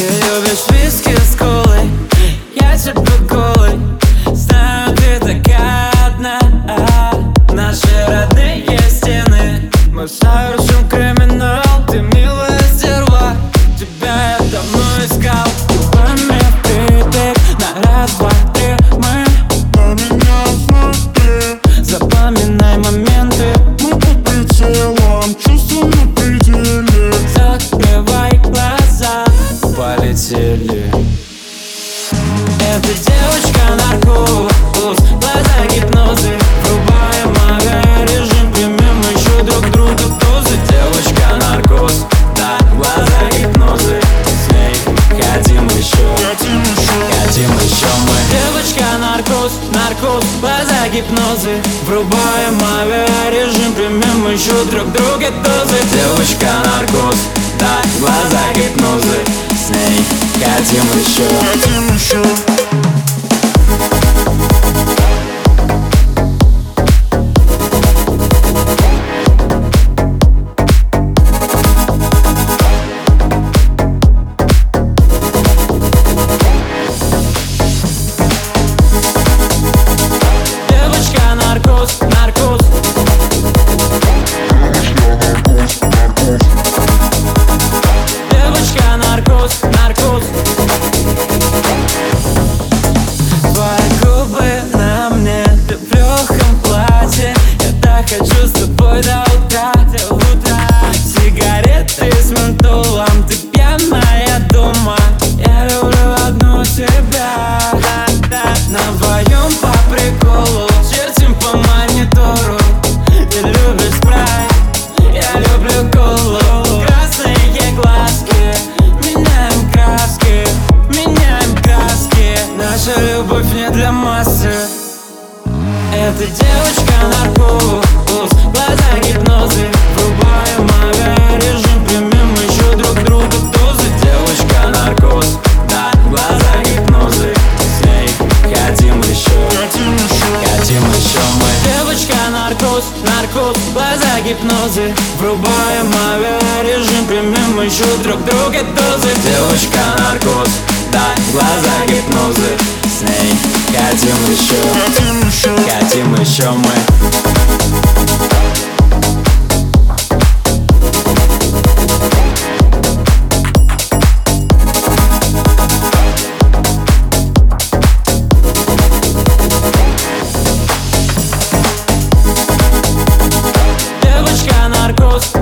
Любишь виски с колой. Я тебя голый Знаю, ты такая одна. Наши родные стены. Мы совершим криминал. Ты милая стерва. Тебя я давно искал. Губами впритык На раз, два, Мы Запоминай моменты. Мы под прицелом Чувства Эта девочка наркоз Глаза гипнозы. Врубаем авиарежим Примем еще друг друга дозы Девочка наркоз Да, глаза гипнозы. С ней хотим еще Хотим еще. Хотим еще мы. Девочка наркоз, наркоз, глаза гипнозы. Врубаем авиарежим, примем еще друг друга дозы эта девочка наркоз Глаза гипнозы Врубаем авиарежим Примем еще друг друга дозы Девочка наркоз Да, глаза гипнозы С ней хотим еще Хотим еще Хотим еще мы. Девочка наркоз, наркоз, глаза гипнозы Врубаем авиарежим, примем еще друг друга дозы Девочка наркоз, да, глаза гипнозы С ней хотим еще, Хотим хотим еще мы. Наркоз